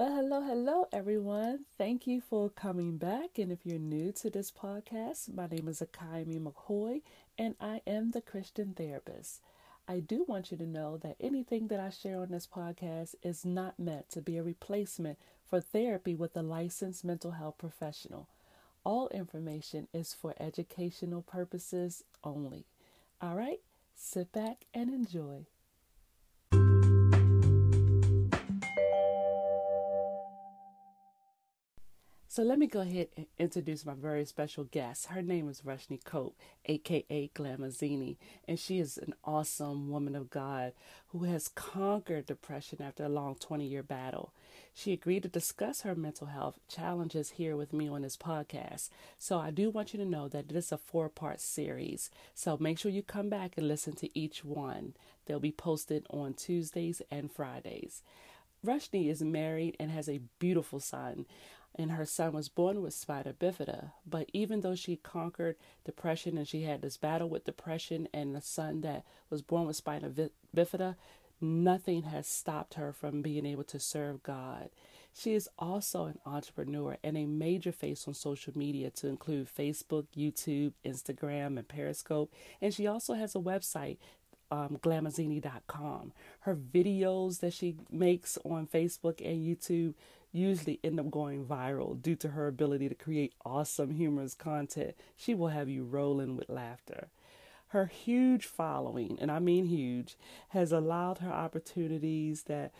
Well, hello, hello, everyone. Thank you for coming back. And if you're new to this podcast, my name is Akiami McCoy, and I am the Christian therapist. I do want you to know that anything that I share on this podcast is not meant to be a replacement for therapy with a licensed mental health professional. All information is for educational purposes only. All right, sit back and enjoy. So let me go ahead and introduce my very special guest. Her name is Roshini Cope, aka Glamazini, and she is an awesome woman of God who has conquered depression after a long 20 year battle. She agreed to discuss her mental health challenges here with me on this podcast. So I do want you to know that it is a four part series. So make sure you come back and listen to each one. They'll be posted on Tuesdays and Fridays. Roshini is married and has a beautiful son and her son was born with spina bifida. But even though she conquered depression and she had this battle with depression and the son that was born with spina bifida, nothing has stopped her from being able to serve God. She is also an entrepreneur and a major face on social media to include Facebook, YouTube, Instagram, and Periscope. And she also has a website um, glamazini.com. Her videos that she makes on Facebook and YouTube usually end up going viral due to her ability to create awesome, humorous content. She will have you rolling with laughter. Her huge following, and I mean huge, has allowed her opportunities that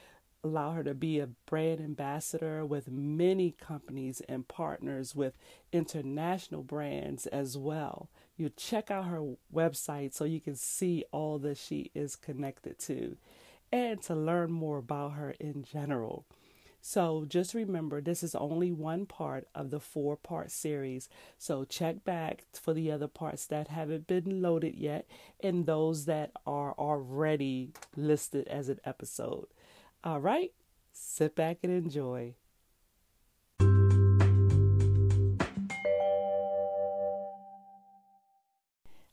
allow her to be a brand ambassador with many companies and partners with international brands as well. You check out her website so you can see all that she is connected to and to learn more about her in general. So just remember, this is only one part of the four part series. So check back for the other parts that haven't been loaded yet and those that are already listed as an episode. All right, sit back and enjoy.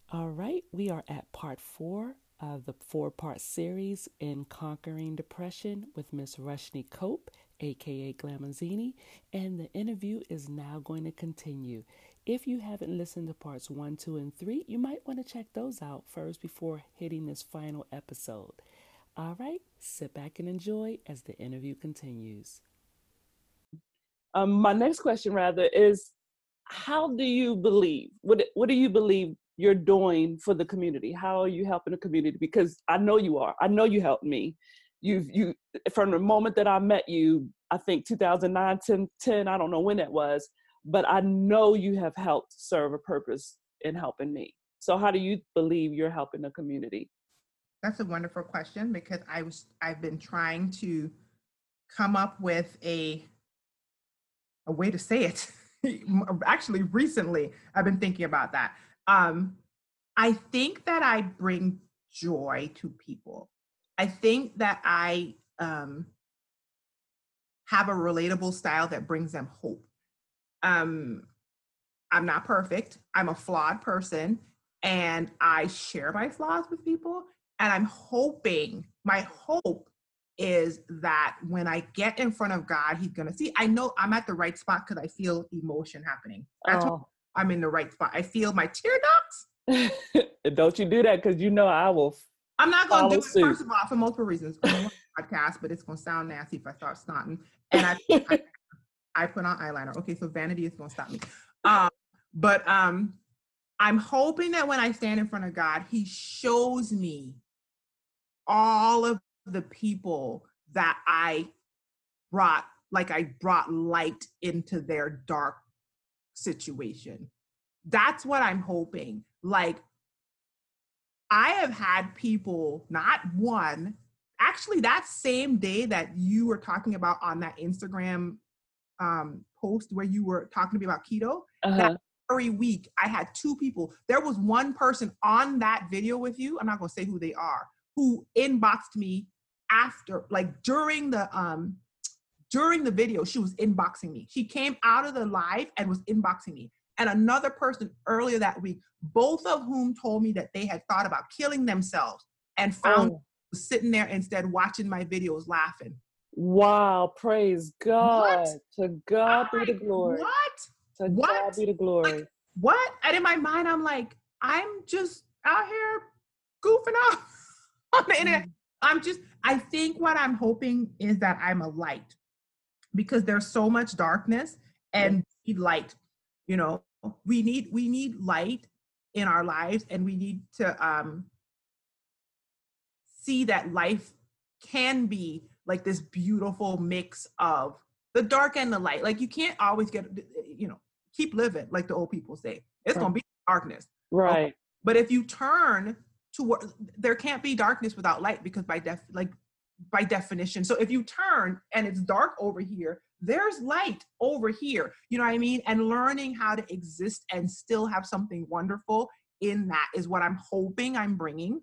All right, we are at part four of the four part series in Conquering Depression with Miss Roshini Cope aka Glamazini, and the interview is now going to continue. If you haven't listened to parts one, two, and three, you might want to check those out first before hitting this final episode. All right, sit back and enjoy as the interview continues. Um, my next question, rather, is how do you believe? What What do you believe you're doing for the community? How are you helping the community? Because I know you are. I know you helped me you've you from the moment that I met you, I think 2009, 10, 10, I don't know when it was, but I know you have helped serve a purpose in helping me. So how do you believe you're helping the community? That's a wonderful question because I was I've been trying to come up with a a way to say it. Actually, recently I've been thinking about that. Um, I think that I bring joy to people. I think that I um, have a relatable style that brings them hope. Um, I'm not perfect. I'm a flawed person, and I share my flaws with people. And I'm hoping, my hope is that when I get in front of God, He's gonna see. I know I'm at the right spot because I feel emotion happening. That's oh. I'm in the right spot. I feel my tear ducts. Don't you do that because you know I will I'm not going to do it suit. first of all for multiple reasons. podcast, but it's going to sound nasty if I start snotting. And I, I, I, put on eyeliner. Okay, so vanity is going to stop me. Um, but um, I'm hoping that when I stand in front of God, He shows me all of the people that I brought, like I brought light into their dark situation. That's what I'm hoping. Like I have had people, not one, actually that same day that you were talking about on that Instagram um, post where you were talking to me about keto, uh-huh. that very week I had two people. There was one person on that video with you. I'm not gonna say who they are, who inboxed me after, like during the um during the video, she was inboxing me. She came out of the live and was inboxing me and another person earlier that week, both of whom told me that they had thought about killing themselves and found oh. sitting there instead watching my videos laughing. Wow, praise God. What? To God be the glory. What? To what? God be the glory. Like, what? And in my mind, I'm like, I'm just out here goofing off on the internet. Mm. I'm just, I think what I'm hoping is that I'm a light because there's so much darkness and we need light. You know, we need we need light in our lives and we need to um see that life can be like this beautiful mix of the dark and the light. Like you can't always get, you know, keep living like the old people say. It's right. gonna be darkness, right? Okay? But if you turn to there can't be darkness without light because by def like by definition. So if you turn and it's dark over here, there's light over here. You know what I mean? And learning how to exist and still have something wonderful in that is what I'm hoping I'm bringing.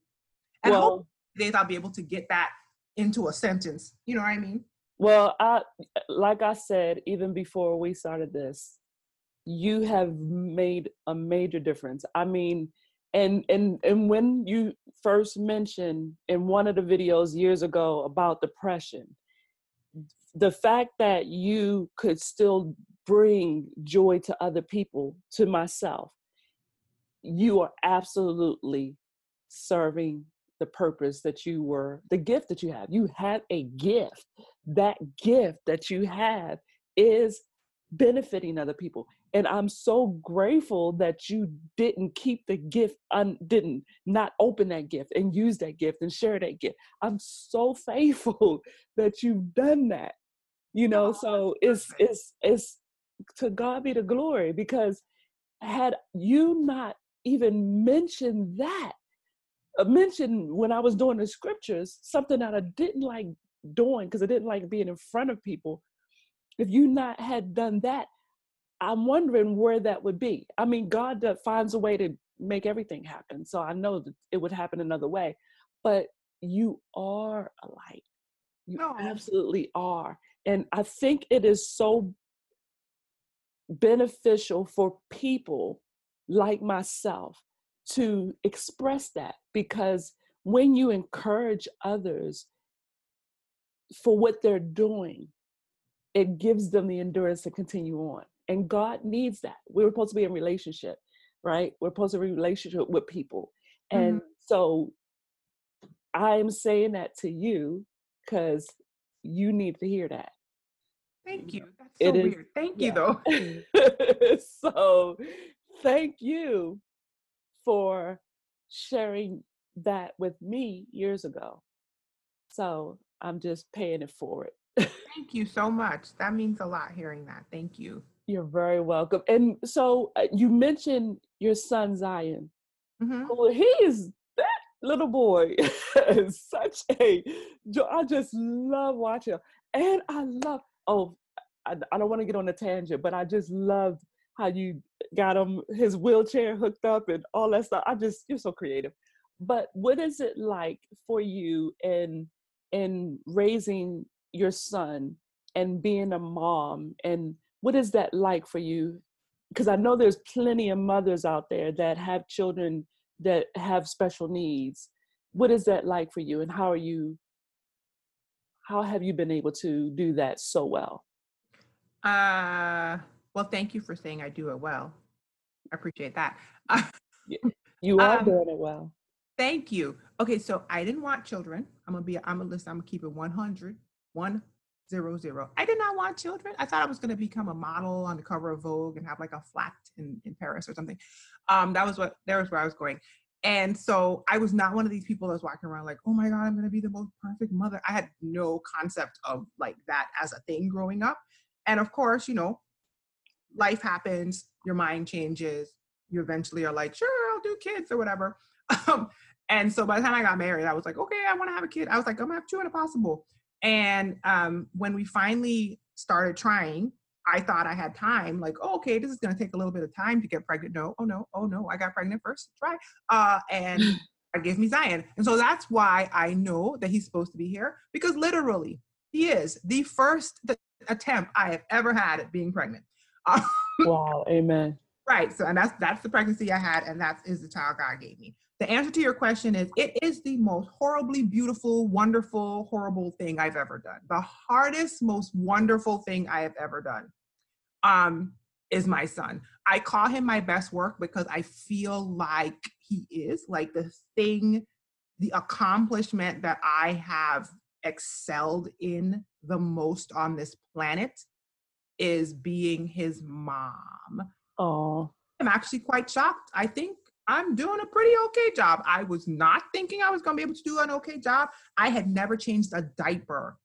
And well, hope days I'll be able to get that into a sentence. You know what I mean? Well, I like I said even before we started this, you have made a major difference. I mean, and and and when you first mentioned in one of the videos years ago about depression, the fact that you could still bring joy to other people, to myself, you are absolutely serving the purpose that you were, the gift that you have. You have a gift. That gift that you have is benefiting other people. And I'm so grateful that you didn't keep the gift, un, didn't not open that gift and use that gift and share that gift. I'm so faithful that you've done that. You know, so it's it's it's to God be the glory because had you not even mentioned that, uh, mentioned when I was doing the scriptures, something that I didn't like doing because I didn't like being in front of people. If you not had done that, I'm wondering where that would be. I mean, God finds a way to make everything happen. So I know that it would happen another way. But you are a light. You no. absolutely are. And I think it is so beneficial for people like myself to express that because when you encourage others for what they're doing, it gives them the endurance to continue on. And God needs that. We're supposed to be in relationship, right? We're supposed to be in relationship with people. And mm-hmm. so I'm saying that to you because you need to hear that. Thank you. That's so it weird. Is, thank you though. so thank you for sharing that with me years ago. So I'm just paying it forward. Thank you so much. That means a lot hearing that. Thank you. You're very welcome. And so uh, you mentioned your son Zion. Mm-hmm. Well, he is that little boy is such a. I just love watching, and I love. Oh, I, I don't want to get on a tangent, but I just loved how you got him his wheelchair hooked up and all that stuff. I just you're so creative. But what is it like for you in in raising your son and being a mom and what is that like for you? Because I know there's plenty of mothers out there that have children that have special needs. What is that like for you and how are you how have you been able to do that so well? Uh well, thank you for saying I do it well. I appreciate that. you are um, doing it well. Thank you. Okay, so I didn't want children. I'm gonna be. I'm gonna list. I'm gonna keep it 100. One zero zero. I did not want children. I thought I was gonna become a model on the cover of Vogue and have like a flat in in Paris or something. Um, that was what. There was where I was going. And so I was not one of these people that was walking around like, oh my God, I'm gonna be the most perfect mother. I had no concept of like that as a thing growing up. And of course, you know, life happens, your mind changes, you eventually are like, sure, I'll do kids or whatever. Um, and so by the time I got married, I was like, okay, I want to have a kid. I was like, I'm gonna have two a possible. And um, when we finally started trying, I thought I had time. Like, oh, okay, this is gonna take a little bit of time to get pregnant. No, oh no, oh no, I got pregnant first. Try. Uh, and I gave me Zion. And so that's why I know that he's supposed to be here because literally he is the first attempt I have ever had at being pregnant. wow, amen. Right. So and that's that's the pregnancy I had, and that is the child God gave me. The answer to your question is it is the most horribly beautiful, wonderful, horrible thing I've ever done. The hardest, most wonderful thing I have ever done. Um, is my son. I call him my best work because I feel like he is like the thing, the accomplishment that I have excelled in the most on this planet is being his mom. Oh, I'm actually quite shocked. I think I'm doing a pretty okay job. I was not thinking I was going to be able to do an okay job. I had never changed a diaper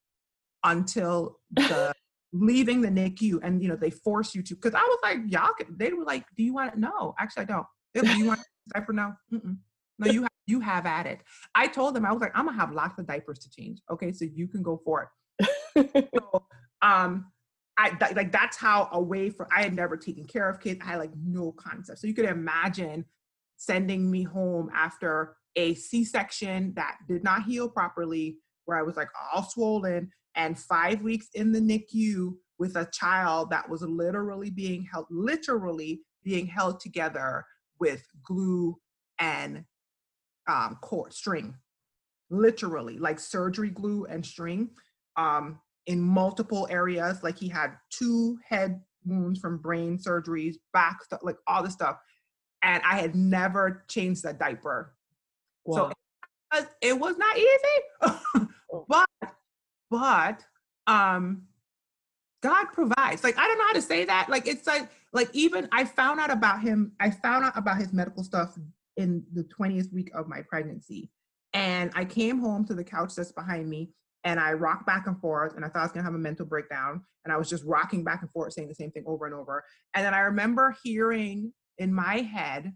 until the leaving the NICU, and you know they force you to. Because I was like, y'all, they were like, "Do you want it?" No, actually, I don't. Do you want diaper? No, Mm-mm. no, you have, you have at it. I told them I was like, I'm gonna have lots of diapers to change. Okay, so you can go for it. so, um, I th- like that's how away from I had never taken care of kids. I had like no concept. So you could imagine sending me home after a C-section that did not heal properly, where I was like all swollen and five weeks in the NICU with a child that was literally being held, literally being held together with glue and um, cord string, literally like surgery glue and string um, in multiple areas. Like he had two head wounds from brain surgeries, back stuff, like all the stuff. And I had never changed a diaper. Wow. So it was, it was not easy, oh. but but um God provides. Like I don't know how to say that. Like it's like like even I found out about him. I found out about his medical stuff in the 20th week of my pregnancy. And I came home to the couch that's behind me and I rocked back and forth and I thought I was gonna have a mental breakdown. And I was just rocking back and forth saying the same thing over and over. And then I remember hearing in my head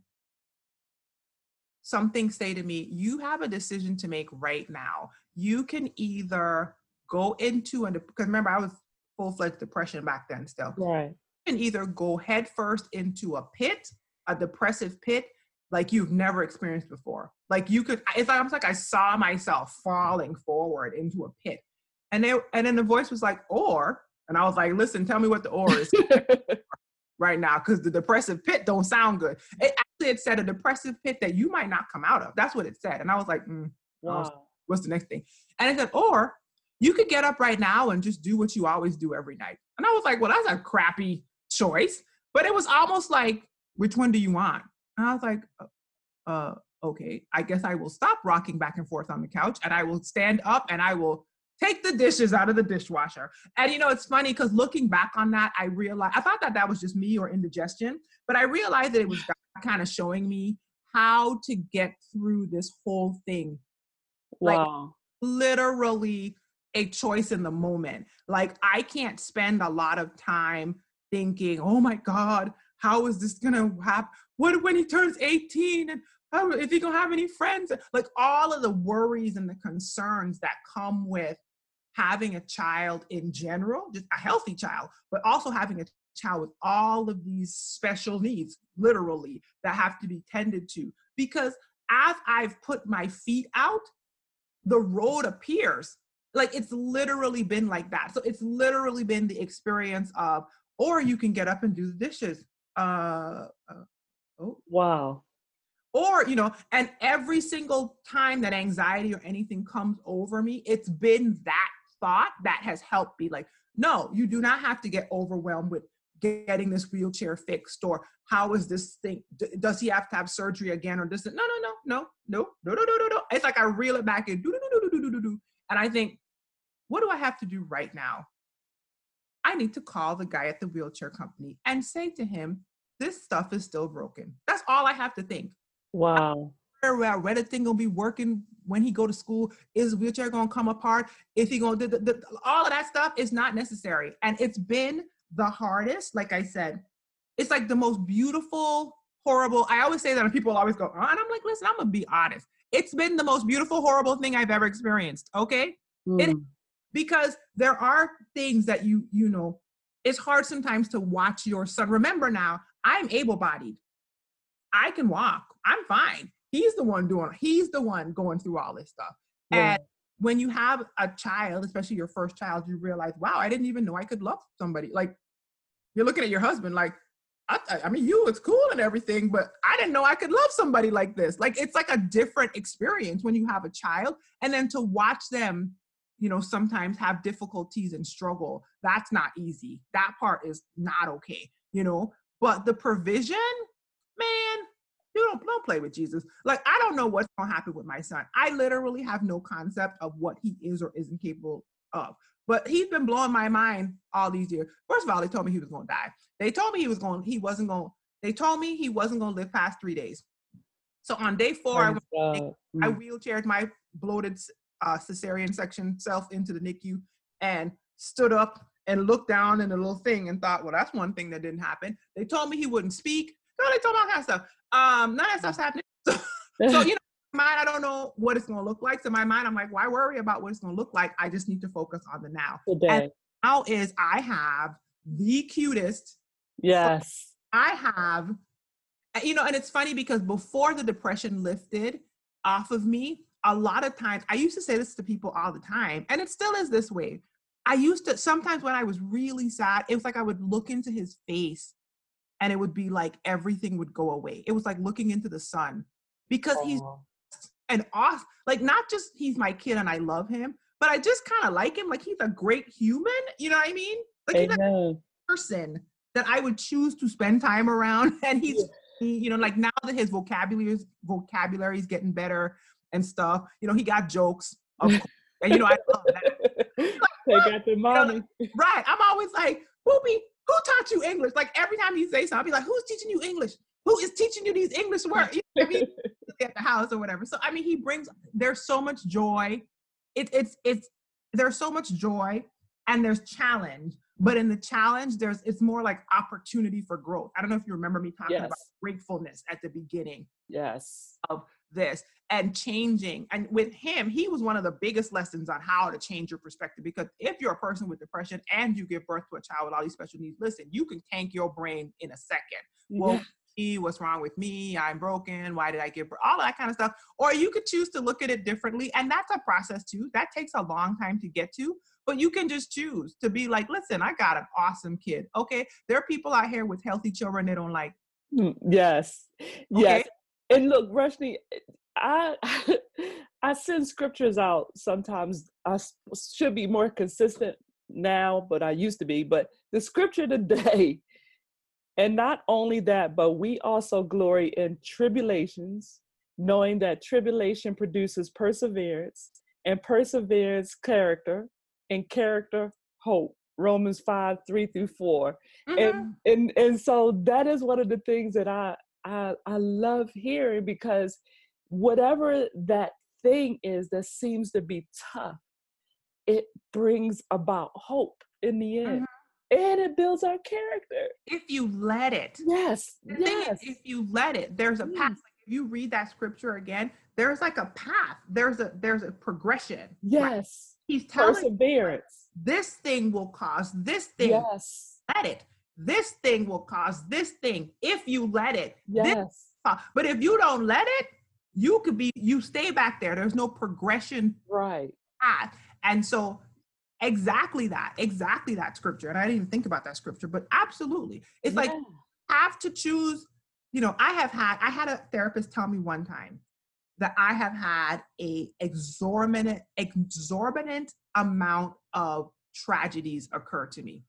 something say to me, You have a decision to make right now. You can either go into and because remember I was full fledged depression back then still. Right. You can either go head first into a pit, a depressive pit, like you've never experienced before. Like you could, it's almost like I saw myself falling forward into a pit. And they and then the voice was like, or, and I was like, listen, tell me what the or is right now, because the depressive pit don't sound good. It actually it said a depressive pit that you might not come out of. That's what it said. And I was like, mm, wow. what's the next thing? And it said, or you could get up right now and just do what you always do every night. And I was like, well, that's a crappy choice. But it was almost like, which one do you want? And I was like, uh, uh, okay, I guess I will stop rocking back and forth on the couch and I will stand up and I will take the dishes out of the dishwasher. And you know, it's funny because looking back on that, I realized I thought that that was just me or indigestion, but I realized that it was kind of showing me how to get through this whole thing. Wow. Like, literally a choice in the moment. Like I can't spend a lot of time thinking, "Oh my God, how is this gonna happen? What when he turns 18 and how, if he gonna have any friends?" Like all of the worries and the concerns that come with having a child in general, just a healthy child, but also having a child with all of these special needs, literally, that have to be tended to. Because as I've put my feet out, the road appears like it's literally been like that so it's literally been the experience of or you can get up and do the dishes uh, uh oh wow or you know and every single time that anxiety or anything comes over me it's been that thought that has helped me like no you do not have to get overwhelmed with getting this wheelchair fixed or how is this thing does he have to have surgery again or does it no no no no no no no no no no it's like i reel it back in do do do do do do do and i think what do I have to do right now? I need to call the guy at the wheelchair company and say to him, this stuff is still broken. That's all I have to think. Wow. Where the thing gonna be working when he go to school? Is wheelchair gonna come apart? Is he gonna do the, the, all of that stuff is not necessary. And it's been the hardest, like I said, it's like the most beautiful, horrible. I always say that and people always go, oh, and I'm like, listen, I'm gonna be honest. It's been the most beautiful, horrible thing I've ever experienced. Okay. Mm. It because there are things that you you know it's hard sometimes to watch your son remember now i'm able-bodied i can walk i'm fine he's the one doing he's the one going through all this stuff yeah. and when you have a child especially your first child you realize wow i didn't even know i could love somebody like you're looking at your husband like I, I mean, you it's cool and everything, but I didn't know I could love somebody like this. Like it's like a different experience when you have a child, and then to watch them, you know, sometimes have difficulties and struggle. That's not easy. That part is not okay, you know. But the provision, man, you don't don't play with Jesus. Like I don't know what's gonna happen with my son. I literally have no concept of what he is or isn't capable of. But he's been blowing my mind all these years. First of all, they told me he was gonna die. They told me he was gonna He wasn't gonna. They told me he wasn't going to live past three days. So on day four, I, went, I mm. wheelchaired my bloated uh, cesarean section self into the NICU and stood up and looked down in the little thing and thought, well, that's one thing that didn't happen. They told me he wouldn't speak. No, they told me all kind of stuff. Um, none of that stuff's happening. So, so you know, mind, I don't know what it's going to look like. So my mind, I'm like, why worry about what it's going to look like? I just need to focus on the now. Today. And now is I have the cutest Yes. I have, you know, and it's funny because before the depression lifted off of me, a lot of times I used to say this to people all the time, and it still is this way. I used to sometimes when I was really sad, it was like I would look into his face and it would be like everything would go away. It was like looking into the sun because he's oh. an off, like not just he's my kid and I love him, but I just kind of like him. Like he's a great human. You know what I mean? Like he's a person that I would choose to spend time around. And he's, he, you know, like now that his vocabulary is vocabulary is getting better and stuff. You know, he got jokes, and you know I love that. they got the money, you know, right? I'm always like, Whoopi, who taught you English? Like every time he say something, I'll be like, Who's teaching you English? Who is teaching you these English words? You know I mean? at the house or whatever. So I mean, he brings. There's so much joy. It, it's it's there's so much joy and there's challenge but in the challenge there's it's more like opportunity for growth i don't know if you remember me talking yes. about gratefulness at the beginning yes of this and changing and with him he was one of the biggest lessons on how to change your perspective because if you're a person with depression and you give birth to a child with all these special needs listen you can tank your brain in a second well he, what's wrong with me i'm broken why did i give birth all that kind of stuff or you could choose to look at it differently and that's a process too that takes a long time to get to but you can just choose to be like, listen, I got an awesome kid. Okay. There are people out here with healthy children they don't like. Mm, yes. Okay? Yes. And look, Roshini, I I send scriptures out sometimes. I should be more consistent now, but I used to be. But the scripture today, and not only that, but we also glory in tribulations, knowing that tribulation produces perseverance, and perseverance character, and character hope romans 5 3 through 4 mm-hmm. and and and so that is one of the things that i i i love hearing because whatever that thing is that seems to be tough it brings about hope in the end mm-hmm. and it builds our character if you let it yes the yes is, if you let it there's a path like if you read that scripture again there's like a path there's a there's a progression yes right? He's telling perseverance. this thing will cause this thing. Yes. Let it. This thing will cause this thing if you let it. Yes. This, but if you don't let it, you could be you stay back there. There's no progression. Right. Path. And so exactly that, exactly that scripture. And I didn't even think about that scripture, but absolutely. It's yeah. like have to choose, you know, I have had I had a therapist tell me one time that I have had a exorbitant, exorbitant amount of tragedies occur to me.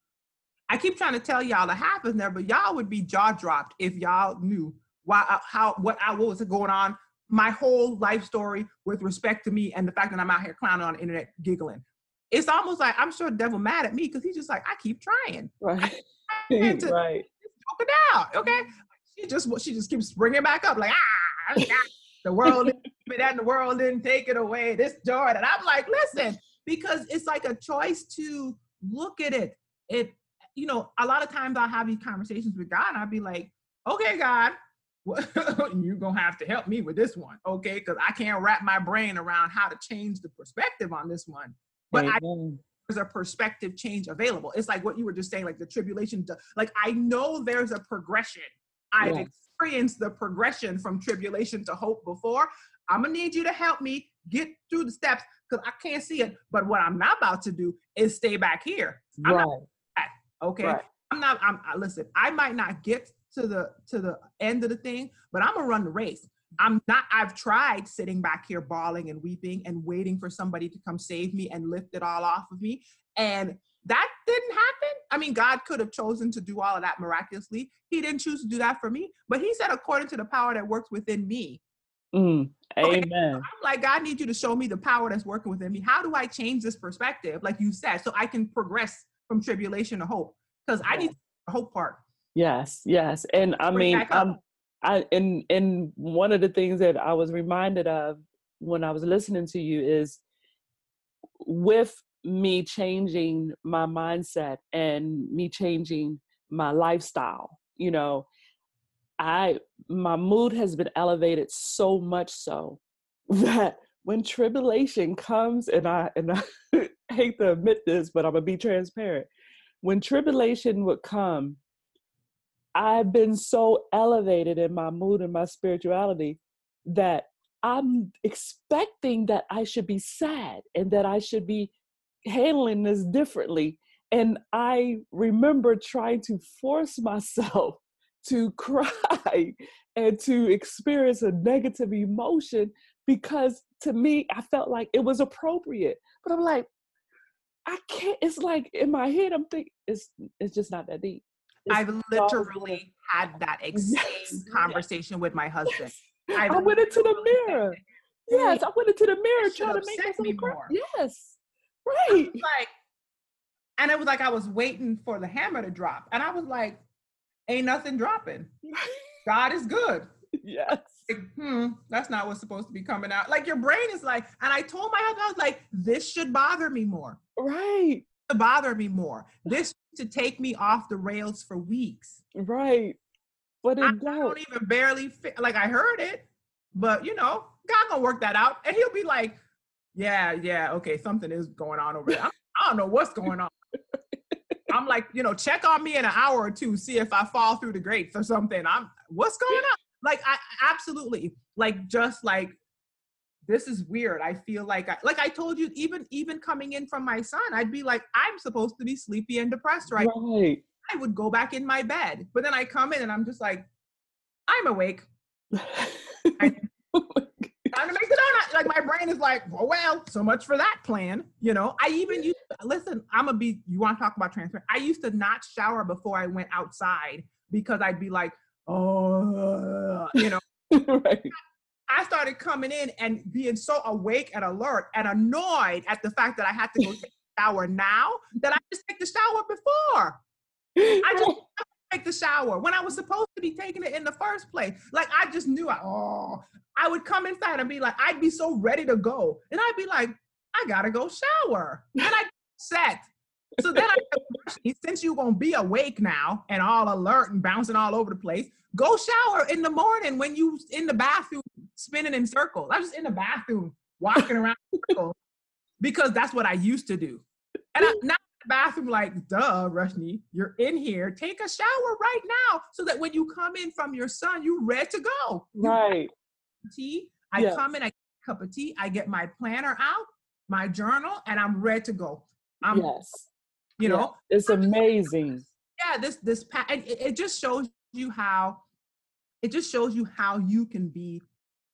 I keep trying to tell y'all the half is there, but y'all would be jaw dropped if y'all knew why, uh, how, what, what was going on. My whole life story with respect to me and the fact that I'm out here clowning on the internet giggling. It's almost like I'm sure the devil mad at me because he's just like I keep trying. Right. Trying to right. Choke it out. Okay. She just she just keeps bringing back up like ah the world and the world didn't take it away. This joy. And I'm like, listen, because it's like a choice to look at it. It, you know, a lot of times I'll have these conversations with God and I'll be like, okay, God, you're gonna have to help me with this one, okay? Because I can't wrap my brain around how to change the perspective on this one. But I, there's a perspective change available. It's like what you were just saying, like the tribulation. Like I know there's a progression. I've yes experienced the progression from tribulation to hope before. I'm gonna need you to help me get through the steps because I can't see it. But what I'm not about to do is stay back here. I'm right. Back, okay. Right. I'm not. I'm I, listen. I might not get to the to the end of the thing, but I'm gonna run the race. I'm not, I've tried sitting back here bawling and weeping and waiting for somebody to come save me and lift it all off of me. And that didn't happen. I mean, God could have chosen to do all of that miraculously. He didn't choose to do that for me, but He said, according to the power that works within me. Mm, amen. Okay, so I'm like, God needs you to show me the power that's working within me. How do I change this perspective, like you said, so I can progress from tribulation to hope? Because I need the hope part. Yes, yes. And I Bring mean, um, I and and one of the things that I was reminded of when I was listening to you is with me changing my mindset and me changing my lifestyle you know i my mood has been elevated so much so that when tribulation comes and i and i hate to admit this but i'm gonna be transparent when tribulation would come i've been so elevated in my mood and my spirituality that i'm expecting that i should be sad and that i should be handling this differently. And I remember trying to force myself to cry and to experience a negative emotion because to me, I felt like it was appropriate. But I'm like, I can't, it's like in my head, I'm thinking, it's, it's just not that deep. It's I've literally had that same yes, conversation yes. with my husband. i I went into the mirror. Yes, I went into the mirror trying to make myself cry. Yes. Right. Like, and it was like I was waiting for the hammer to drop. And I was like, ain't nothing dropping. God is good. Yes. Like, hmm, that's not what's supposed to be coming out. Like your brain is like, and I told my husband, I was like, this should bother me more. Right. To bother me more. This to take me off the rails for weeks. Right. But it I, don't. I don't even barely fit. Like I heard it, but you know, God gonna work that out. And he'll be like, yeah, yeah, okay, something is going on over there. I, I don't know what's going on. I'm like, you know, check on me in an hour or two, see if I fall through the grates or something. I'm what's going on? Like I absolutely like just like this is weird. I feel like I like I told you, even even coming in from my son, I'd be like, I'm supposed to be sleepy and depressed, right? Right. I would go back in my bed. But then I come in and I'm just like, I'm awake. I, oh time to make the donut. Like my brain is like, oh, well, so much for that plan. You know, I even used to, listen, I'm gonna be, you wanna talk about transparent? I used to not shower before I went outside because I'd be like, oh, you know. right. I started coming in and being so awake and alert and annoyed at the fact that I had to go take a shower now that I just take the shower before. I just take the shower when I was supposed to be taking it in the first place. Like I just knew I oh I would come inside and be like, I'd be so ready to go. And I'd be like, I gotta go shower. And I set. So then I since you're gonna be awake now and all alert and bouncing all over the place, go shower in the morning when you in the bathroom spinning in circles. I was just in the bathroom walking around because that's what I used to do. And I, now the bathroom like, duh, Roshini, you're in here. Take a shower right now so that when you come in from your son, you're ready to go. Right. Tea. I yes. come in, I get a cup of tea, I get my planner out, my journal, and I'm ready to go. I'm, yes. You know, it's amazing. Yeah, this this and it, it just shows you how it just shows you how you can be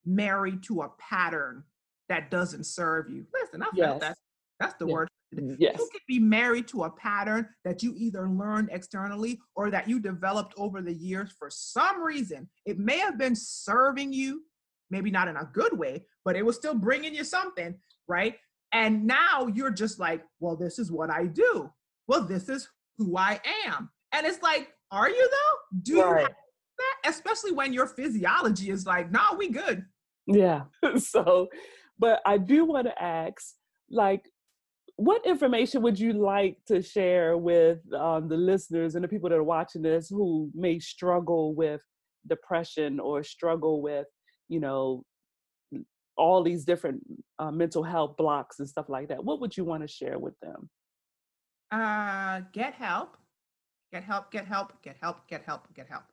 married to a pattern that doesn't serve you. Listen, I felt yes. that. That's the yes. word Mm, yes. You can be married to a pattern that you either learned externally or that you developed over the years for some reason. It may have been serving you, maybe not in a good way, but it was still bringing you something, right? And now you're just like, well, this is what I do. Well, this is who I am. And it's like, are you though? Do right. you have that? Especially when your physiology is like, nah, we good. Yeah. so, but I do want to ask, like, what information would you like to share with um, the listeners and the people that are watching this who may struggle with depression or struggle with you know all these different uh, mental health blocks and stuff like that what would you want to share with them uh get help get help get help get help get help get help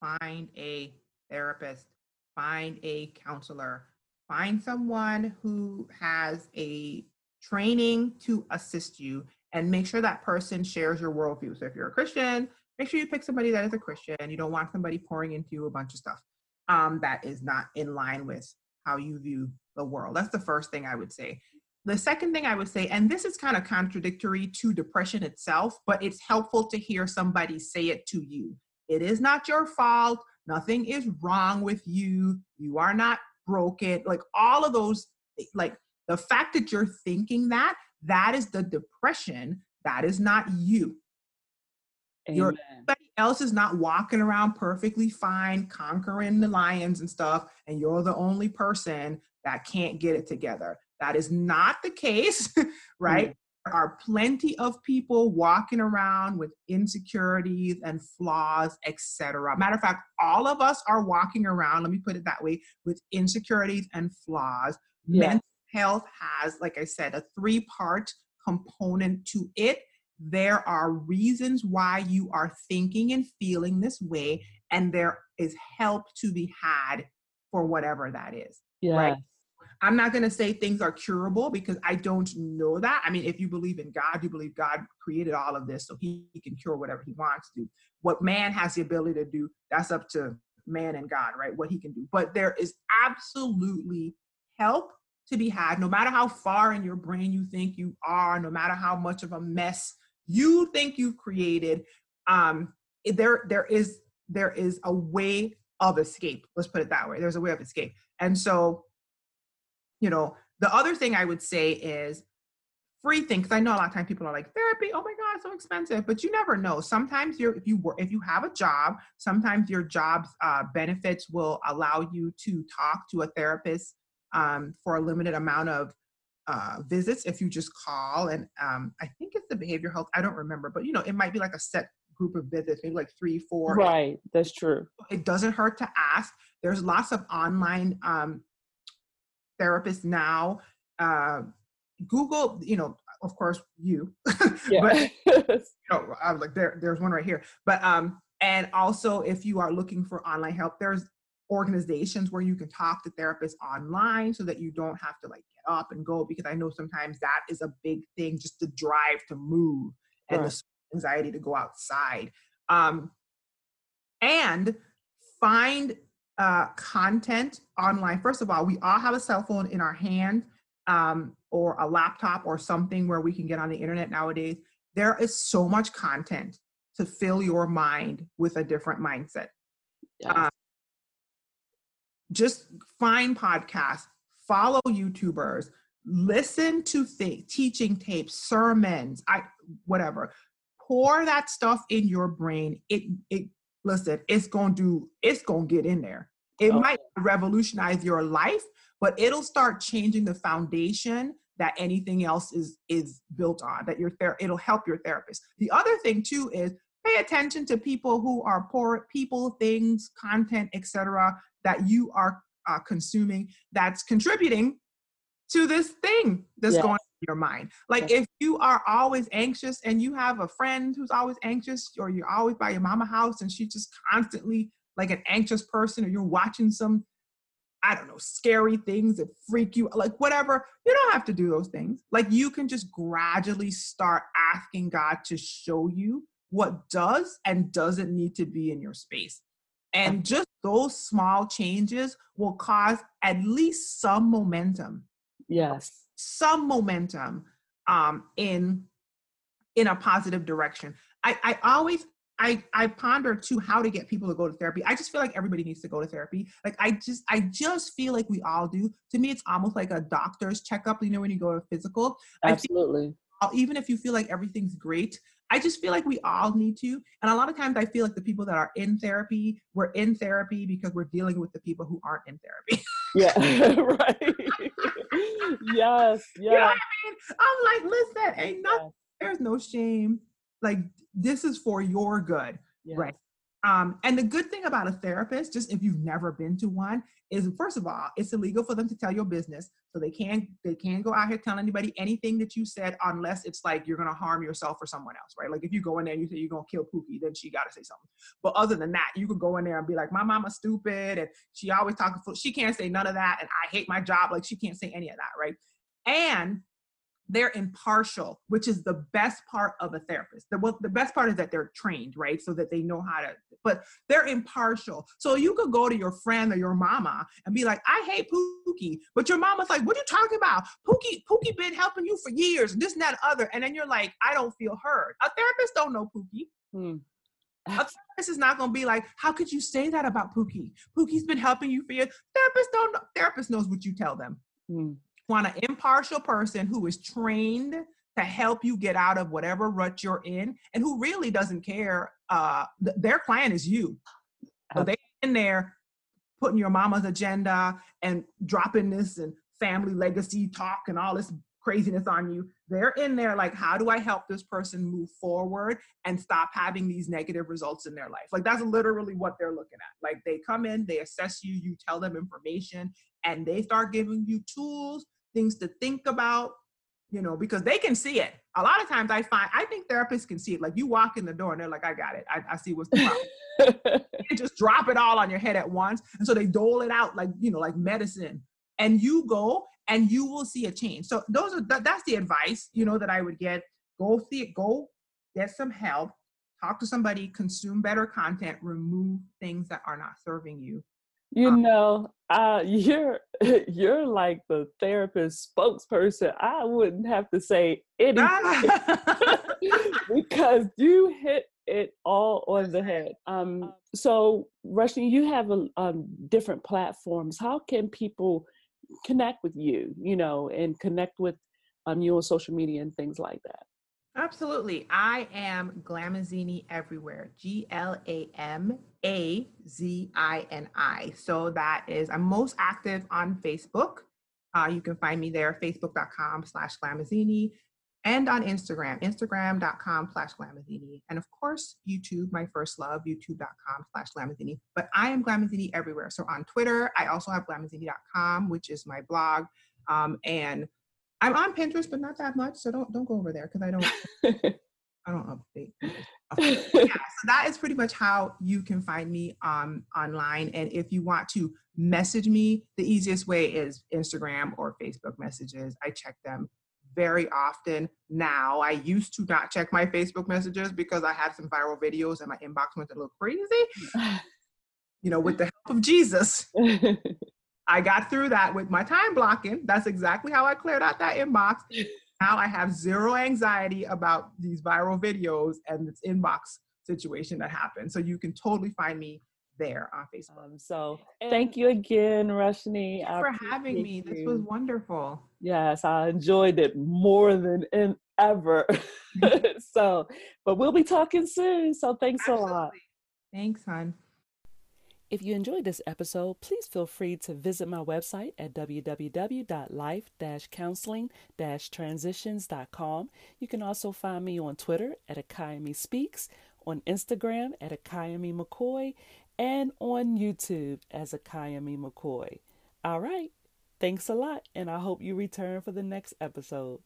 find a therapist find a counselor find someone who has a training to assist you and make sure that person shares your worldview. So if you're a Christian, make sure you pick somebody that is a Christian. You don't want somebody pouring into you a bunch of stuff um, that is not in line with how you view the world. That's the first thing I would say. The second thing I would say, and this is kind of contradictory to depression itself, but it's helpful to hear somebody say it to you. It is not your fault. Nothing is wrong with you. You are not broken. Like all of those, like the fact that you're thinking that, that is the depression. That is not you. Your everybody else is not walking around perfectly fine, conquering the lions and stuff, and you're the only person that can't get it together. That is not the case, right? Mm. There are plenty of people walking around with insecurities and flaws, etc. Matter of fact, all of us are walking around, let me put it that way, with insecurities and flaws. Yeah. Mental health has, like I said, a three part component to it there are reasons why you are thinking and feeling this way, and there is help to be had for whatever that is. Yeah. Right. I'm not going to say things are curable because I don't know that. I mean, if you believe in God, you believe God created all of this so he, he can cure whatever he wants to. What man has the ability to do, that's up to man and God, right? What he can do. But there is absolutely help to be had, no matter how far in your brain you think you are, no matter how much of a mess you think you've created um there there is there is a way of escape let's put it that way there's a way of escape and so you know the other thing i would say is free thing because i know a lot of times people are like therapy? Oh my god so expensive. But you never know. Sometimes you're if you work if you have a job sometimes your job's uh, benefits will allow you to talk to a therapist um, for a limited amount of uh, visits if you just call and um, i think it's the behavior health i don't remember but you know it might be like a set group of visits maybe like three four. Right that's true. It doesn't hurt to ask. There's lots of online um, therapists now uh, google you know of course you yeah. but you know, i was like there there's one right here but um and also if you are looking for online help there's organizations where you can talk to therapists online so that you don't have to like get up and go because I know sometimes that is a big thing just to drive to move and right. the anxiety to go outside. Um, and find uh, content online. First of all, we all have a cell phone in our hand um, or a laptop or something where we can get on the internet nowadays. There is so much content to fill your mind with a different mindset. Yes. Um, just find podcasts, follow YouTubers, listen to th- teaching tapes, sermons, I whatever. Pour that stuff in your brain. It it listen, it's gonna do, it's gonna get in there. It okay. might revolutionize your life, but it'll start changing the foundation that anything else is is built on. That your ther- it'll help your therapist. The other thing too is pay attention to people who are poor people, things, content, etc that you are uh, consuming that's contributing to this thing that's yes. going your mind. Like if you are always anxious and you have a friend who's always anxious, or you're always by your mama house and she's just constantly like an anxious person, or you're watching some, I don't know, scary things that freak you, like whatever, you don't have to do those things. Like you can just gradually start asking God to show you what does and doesn't need to be in your space. And just those small changes will cause at least some momentum. Yes. Some momentum um, in in a positive direction. I, I always I, I ponder too how to get people to go to therapy. I just feel like everybody needs to go to therapy. Like I just I just feel like we all do. To me, it's almost like a doctor's checkup. You know, when you go to physical. Absolutely. even if you feel like everything's great, I just feel like we all need to. And a lot of times I feel like the people that are in therapy, we're in therapy because we're dealing with the people who aren't in therapy. yeah, right. yes, yeah. You know what I mean? I'm like, listen, ain't nothing, there's no shame. Like, this is for your good. Yes. Right. Um, and the good thing about a therapist, just if you've never been to one, is first of all, it's illegal for them to tell your business. So they can't they can't go out here telling anybody anything that you said unless it's like you're gonna harm yourself or someone else, right? Like if you go in there and you say you're gonna kill Pookie, then she gotta say something. But other than that, you could go in there and be like, My mama's stupid and she always talking she can't say none of that, and I hate my job. Like she can't say any of that, right? And they're impartial, which is the best part of a therapist. The, well, the best part is that they're trained, right? So that they know how to, but they're impartial. So you could go to your friend or your mama and be like, I hate Pookie. But your mama's like, what are you talking about? Pookie, Pookie been helping you for years, this and that other. And then you're like, I don't feel heard. A therapist don't know Pookie. Hmm. A therapist is not going to be like, how could you say that about Pookie? Pookie's been helping you for years. Therapist don't know. Therapist knows what you tell them. Hmm want an impartial person who is trained to help you get out of whatever rut you're in and who really doesn't care uh th- their client is you. So they in there putting your mama's agenda and dropping this and family legacy talk and all this craziness on you. They're in there like how do i help this person move forward and stop having these negative results in their life? Like that's literally what they're looking at. Like they come in they assess you you tell them information and they start giving you tools things to think about, you know, because they can see it. A lot of times I find, I think therapists can see it. Like you walk in the door and they're like, I got it. I, I see what's the problem. just drop it all on your head at once. And so they dole it out like, you know, like medicine. And you go and you will see a change. So those are, that, that's the advice, you know, that I would get. Go see it, go get some help, talk to somebody, consume better content, remove things that are not serving you you know, uh, you're you're like the therapist spokesperson. I wouldn't have to say anything because you hit it all on the head. Um, so, Roshini, you have a, um, different platforms. How can people connect with you? You know, and connect with um, you on social media and things like that. Absolutely. I am Glamazini everywhere. G L A M A Z I N I. So that is, I'm most active on Facebook. Uh, you can find me there, facebook.com slash Glamazini, and on Instagram, instagram.com slash Glamazini. And of course, YouTube, my first love, youtube.com slash Glamazini. But I am Glamazini everywhere. So on Twitter, I also have glamazini.com, which is my blog. Um, and I'm on Pinterest, but not that much. So don't don't go over there because I don't I don't update. yeah, so that is pretty much how you can find me um, online. And if you want to message me, the easiest way is Instagram or Facebook messages. I check them very often now. I used to not check my Facebook messages because I had some viral videos and my inbox went a little crazy. you know, with the help of Jesus, I got through that with my time blocking. That's exactly how I cleared out that inbox. Now I have zero anxiety about these viral videos and this inbox situation that happened. So you can totally find me there on Facebook. Um, so thank you again, Roshini. for having me. You. This was wonderful. Yes, I enjoyed it more than in, ever. so, but we'll be talking soon. So thanks Absolutely. a lot. Thanks, hon. If you enjoyed this episode, please feel free to visit my website at www.life-counseling-transitions.com. You can also find me on Twitter at Akiami Speaks, on Instagram at Akiami McCoy, and on YouTube as Akiami McCoy. All right. Thanks a lot, and I hope you return for the next episode.